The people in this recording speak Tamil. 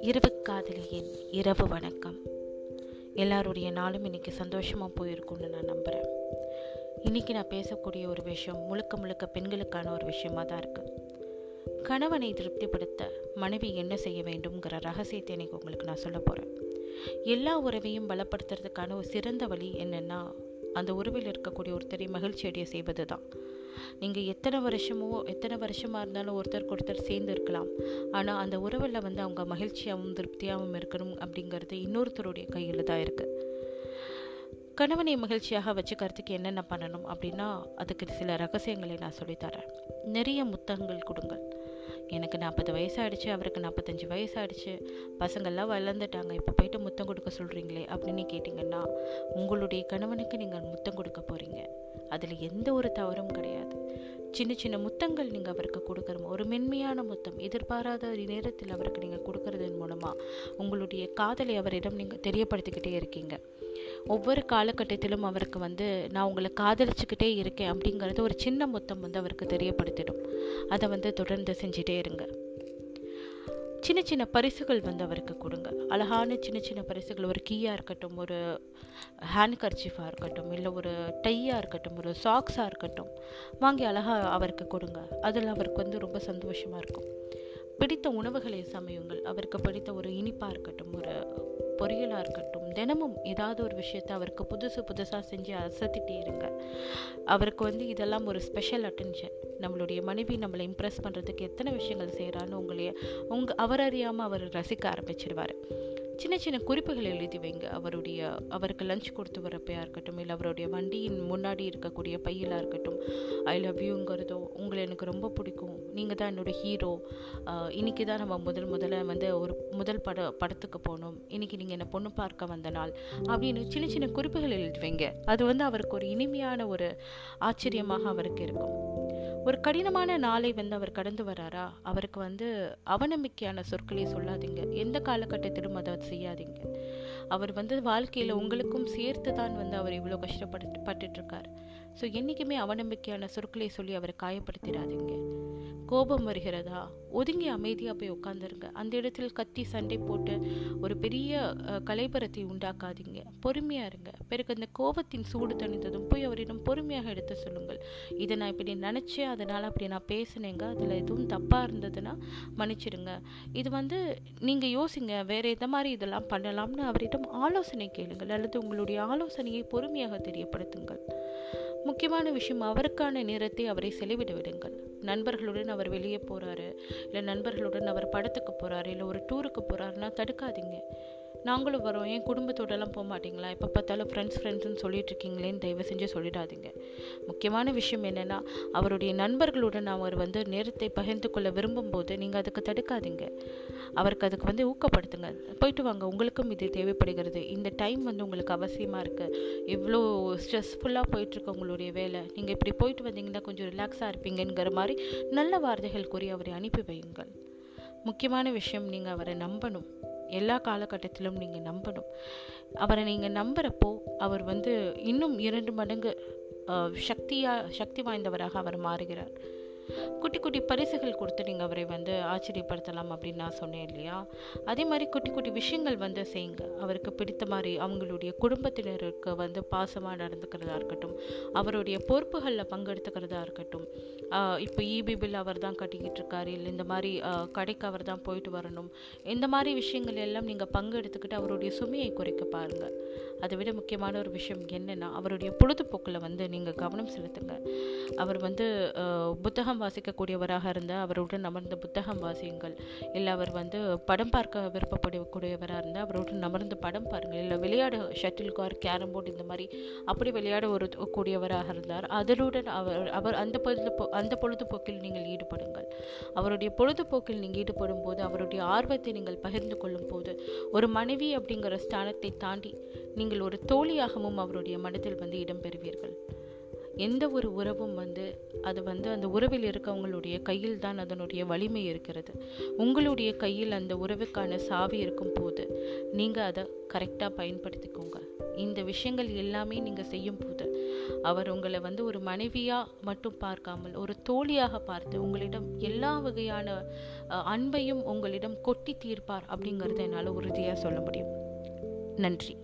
இரவு காதலியின் இரவு வணக்கம். எல்லாருடைய நாளும் இன்னைக்கு சந்தோஷமாக போயிருக்கும்னு நான் நம்புகிறேன் இன்றைக்கி நான் பேசக்கூடிய ஒரு விஷயம் முழுக்க முழுக்க பெண்களுக்கான ஒரு விஷயமாக தான் இருக்குது கணவனை திருப்திப்படுத்த மனைவி என்ன செய்ய வேண்டும்ங்கிற ரகசியத்தை இன்னைக்கு உங்களுக்கு நான் சொல்ல போகிறேன் எல்லா உறவையும் பலப்படுத்துறதுக்கான ஒரு சிறந்த வழி என்னென்னா அந்த உறவில் இருக்கக்கூடிய ஒருத்தரை மகிழ்ச்சி அடைய செய்வது தான் நீங்கள் எத்தனை வருஷமோ எத்தனை வருஷமாக இருந்தாலும் ஒருத்தருக்கு ஒருத்தர் சேர்ந்து இருக்கலாம் ஆனால் அந்த உறவில் வந்து அவங்க மகிழ்ச்சியாகவும் திருப்தியாகவும் இருக்கணும் அப்படிங்கிறது இன்னொருத்தருடைய கையில் தான் இருக்குது கணவனை மகிழ்ச்சியாக வச்சுக்கிறதுக்கு என்னென்ன பண்ணணும் அப்படின்னா அதுக்கு சில ரகசியங்களை நான் சொல்லித்தரேன். நிறைய முத்தங்கள் கொடுங்கள். எனக்கு நாற்பது வயசாகிடுச்சு அவருக்கு நாற்பத்தஞ்சு வயசாகிடுச்சு பசங்கள்லாம் வளர்ந்துட்டாங்க இப்போ போயிட்டு முத்தம் கொடுக்க சொல்கிறீங்களே அப்படின்னு கேட்டிங்கன்னா உங்களுடைய கணவனுக்கு நீங்கள் முத்தம் கொடுக்க போகிறீங்க அதில் எந்த ஒரு தவறும் கிடையாது. சின்ன சின்ன முத்தங்கள் நீங்கள் அவருக்கு கொடுக்குற ஒரு மென்மையான முத்தம் எதிர்பாராத நேரத்தில் அவருக்கு நீங்கள் கொடுக்கறதன் மூலமாக உங்களுடைய காதலை அவரிடம் நீங்கள் தெரியப்படுத்திக்கிட்டே இருக்கீங்க. ஒவ்வொரு காலகட்டத்திலும் அவருக்கு வந்து நான் உங்களை காதலிச்சுக்கிட்டே இருக்கேன் அப்படிங்கிறது ஒரு சின்ன முத்தம் வந்து அவருக்கு தெரியப்படுத்திடும். அதை வந்து தொடர்ந்து செஞ்சிட்டே இருங்க. சின்ன சின்ன பரிசுகள் வந்து அவருக்கு கொடுங்க. அழகான சின்ன சின்ன பரிசுகள் ஒரு கீயாக இருக்கட்டும் ஒரு ஹேண்ட் கர்ச்சிஃபாக இருக்கட்டும் இல்லை ஒரு டையாக இருக்கட்டும் ஒரு சாக்ஸாக இருக்கட்டும் வாங்கி அழகாக அவருக்கு கொடுங்க. அதில் அவருக்கு வந்து ரொம்ப சந்தோஷமாக இருக்கும். பிடித்த உணவுகளை சமையுங்கள். அவருக்கு பிடித்த ஒரு இனிப்பாக இருக்கட்டும் ஒரு பொரியலாக இருக்கட்டும் தினமும் ஏதாவது ஒரு விஷயத்த அவருக்கு புதுசு புதுசாக செஞ்சு அசத்திட்டே இருங்க. அவருக்கு வந்து இதெல்லாம் ஒரு ஸ்பெஷல் அட்டென்ஷன் நம்மளுடைய மனைவி நம்மளை இம்ப்ரெஸ் பண்ணுறதுக்கு எத்தனை விஷயங்கள் செய்கிறான்னு உங்களைய உங்கள் அவர் அறியாமல் அவர் ரசிக்க ஆரம்பிச்சிடுவார் சின்ன சின்ன குறிப்புகள் எழுதி வைங்க. அவருடைய அவருக்கு லஞ்ச் கொடுத்து வரப்பையாக இருக்கட்டும் இல்லை அவருடைய வண்டியின் முன்னாடி இருக்கக்கூடிய பையிலாக இருக்கட்டும் ஐ லவ் யூங்கிறதோ உங்களை எனக்கு ரொம்ப பிடிக்கும். நீங்கள் தான் என்னோடய ஹீரோ இன்றைக்கி தான் நம்ம முதல் முதல்ல வந்து ஒரு முதல் பட படத்துக்கு போகணும் இன்றைக்கி நீங்கள் என்னை பொண்ணு பார்க்க வந்த நாள் அப்படின்னு சின்ன சின்ன குறிப்புகள் எழுதி வைங்க. அது வந்து அவருக்கு ஒரு இனிமையான ஒரு ஆச்சரியமாக அவருக்கு இருக்கும். ஒரு கடினமான நாளை வந்து அவர் கடந்து வராரா? அவருக்கு வந்து அவநம்பிக்கையான சொற்களை சொல்லாதீங்க. எந்த காலகட்டத்திலும் அதை செய்யாதீங்க. அவர் வந்து வாழ்க்கையில் உங்களுக்கும் சேர்த்து தான் வந்து அவர் இவ்வளோ கஷ்டப்பட்டு பட்டுட்ருக்கார் ஸோ என்றைக்குமே அவநம்பிக்கையான சொற்களை சொல்லி அவரை காயப்படுத்திடாதீங்க. கோபம் வருகிறதா? ஒதுங்கி அமைதியாக போய் உட்காந்துருங்க அந்த இடத்தில் கத்தி சண்டை போட்டு ஒரு பெரிய கலைபரத்தை உண்டாக்காதீங்க. பொறுமையாக இருங்க. பிறகு அந்த கோபத்தின் சூடு தணிந்ததும் போய் அவரிடம் பொறுமையாக எடுத்து சொல்லுங்கள். இதை நான் இப்படி நினச்சேன் அதனால் அப்படி நான் பேசினேங்க. அதில் எதுவும் தப்பாக இருந்ததுன்னா மன்னிச்சிடுங்க. இது வந்து நீங்கள் யோசிங்க வேறு எந்த மாதிரி இதெல்லாம் பண்ணலாம்னு அவரிடம் ஆலோசனை கேளுங்கள் அல்லது உங்களுடைய ஆலோசனையை பொறுமையாக தெரியப்படுத்துங்கள். முக்கியமான விஷயம் அவருக்கான நேரத்தை அவரை செலவிட விடுங்கள். நண்பர்களுடன் அவர் வெளியே போகிறாரு இல்லை நண்பர்களுடன் அவர் படத்துக்கு போகிறாரு இல்லை ஒரு டூருக்கு போகிறாருன்னா தடுக்காதீங்க. நாங்களும் வரோம். என் குடும்பத்தோடலாம் போக மாட்டிங்களா? எப்போ பார்த்தாலும் ஃப்ரெண்ட்ஸ் ஃப்ரெண்ட்ஸ்னு சொல்லிட்டு இருக்கீங்களேன்னு தயவு செஞ்சு சொல்லிடாதீங்க. முக்கியமான விஷயம் என்னென்னா அவருடைய நண்பர்களுடன் அவர் வந்து நேரத்தை பகிர்ந்து கொள்ள விரும்பும் போது நீங்கள் அதுக்கு தடுக்காதீங்க. அவருக்கு அதுக்கு வந்து ஊக்கப்படுத்துங்க. போயிட்டு வாங்க உங்களுக்கும் இது தேவைப்படுகிறது. இந்த டைம் வந்து உங்களுக்கு அவசியமாக இருக்குது இவ்வளோ ஸ்ட்ரெஸ்ஃபுல்லாக போயிட்டுருக்கு உங்களுடைய வேலை. நீங்கள் இப்படி போயிட்டு வந்தீங்கன்னா கொஞ்சம் ரிலாக்ஸாக இருப்பீங்கிற மாதிரி நல்ல வார்த்தைகள் கூறி அவரை அனுப்பி வையுங்கள். முக்கியமான விஷயம் நீங்கள் அவரை நம்பணும். எல்லா காலகட்டத்திலும் நீங்கள் நம்பணும். அவரை நீங்கள் நம்புகிறப்போ அவர் வந்து இன்னும் இரண்டு மடங்கு சக்தியாக சக்தி வாய்ந்தவராக அவர் மாறுகிறார். குட்டி குட்டி பரிசுகள் கொடுத்து நீங்கள் அவரை வந்து ஆச்சரியப்படுத்தலாம் அப்படின்னு நான் சொன்னேன் இல்லையா? அதே மாதிரி குட்டி குட்டி விஷயங்கள் வந்து செய்யுங்க. அவருக்கு பிடித்த மாதிரி அவங்களுடைய குடும்பத்தினருக்கு வந்து பாசமாக நடந்துக்கிறதா இருக்கட்டும் அவருடைய பொறுப்புகளில் பங்கெடுத்துக்கிறதா இருக்கட்டும் இப்போ இபி பில் அவர் தான் கட்டிக்கிட்டு இருக்காரு இல்லை இந்த மாதிரி கடைக்கு அவர் தான் போயிட்டு வரணும் இந்த மாதிரி விஷயங்கள் எல்லாம் நீங்கள் பங்கெடுத்துக்கிட்டு அவருடைய சுமையை குறைக்க பாருங்கள் அதை விட முக்கியமான ஒரு விஷயம் என்னென்னா அவருடைய பொழுதுபோக்கில் வந்து நீங்கள் கவனம் செலுத்துங்க. அவர் வந்து புத்தகம் புத்தகம் வாசிக்கக்கூடியவராக இருந்தால் அவருடன் அமர்ந்து புத்தகம் வாசியுங்கள். இல்லை அவர் வந்து படம் பார்க்க விருப்பப்படக்கூடியவராக இருந்தால் அவருடன் அமர்ந்து படம் பாருங்கள். இல்லை விளையாட ஷட்டில் கார் கேரம் போர்டு இந்த மாதிரி அப்படி விளையாட ஒரு கூடியவராக இருந்தார். அதனுடன் அவர் அவர் அந்த பொழுது அந்த பொழுதுபோக்கில் நீங்கள் ஈடுபடுங்கள். அவருடைய பொழுதுபோக்கில் நீங்கள் ஈடுபடும் போது அவருடைய ஆர்வத்தை நீங்கள் பகிர்ந்து கொள்ளும் போது ஒரு மனைவி அப்படிங்கிற ஸ்தானத்தை தாண்டி நீங்கள் ஒரு தோழியாகவும் அவருடைய மனதில் வந்து இடம்பெறுவீர்கள் எந்த ஒரு உறவும் வந்து அது வந்து அந்த உறவில் இருக்கவங்களுடைய கையில் தான் அதனுடைய வலிமை இருக்கிறது. உங்களுடைய கையில் அந்த உறவுக்கான சாவி இருக்கும் போது நீங்கள் அதை கரெக்டாக பயன்படுத்திக்கோங்க. இந்த விஷயங்கள் எல்லாமே நீங்கள் செய்யும் போது அவர் உங்களை வந்து ஒரு மனைவியாக மட்டும் பார்க்காமல் ஒரு தோழியாக பார்த்து உங்களிடம் எல்லா வகையான அன்பையும் உங்களிடம் கொட்டி தீர்ப்பார் அப்படிங்கிறத என்னால் உறுதியாக சொல்ல முடியும். நன்றி.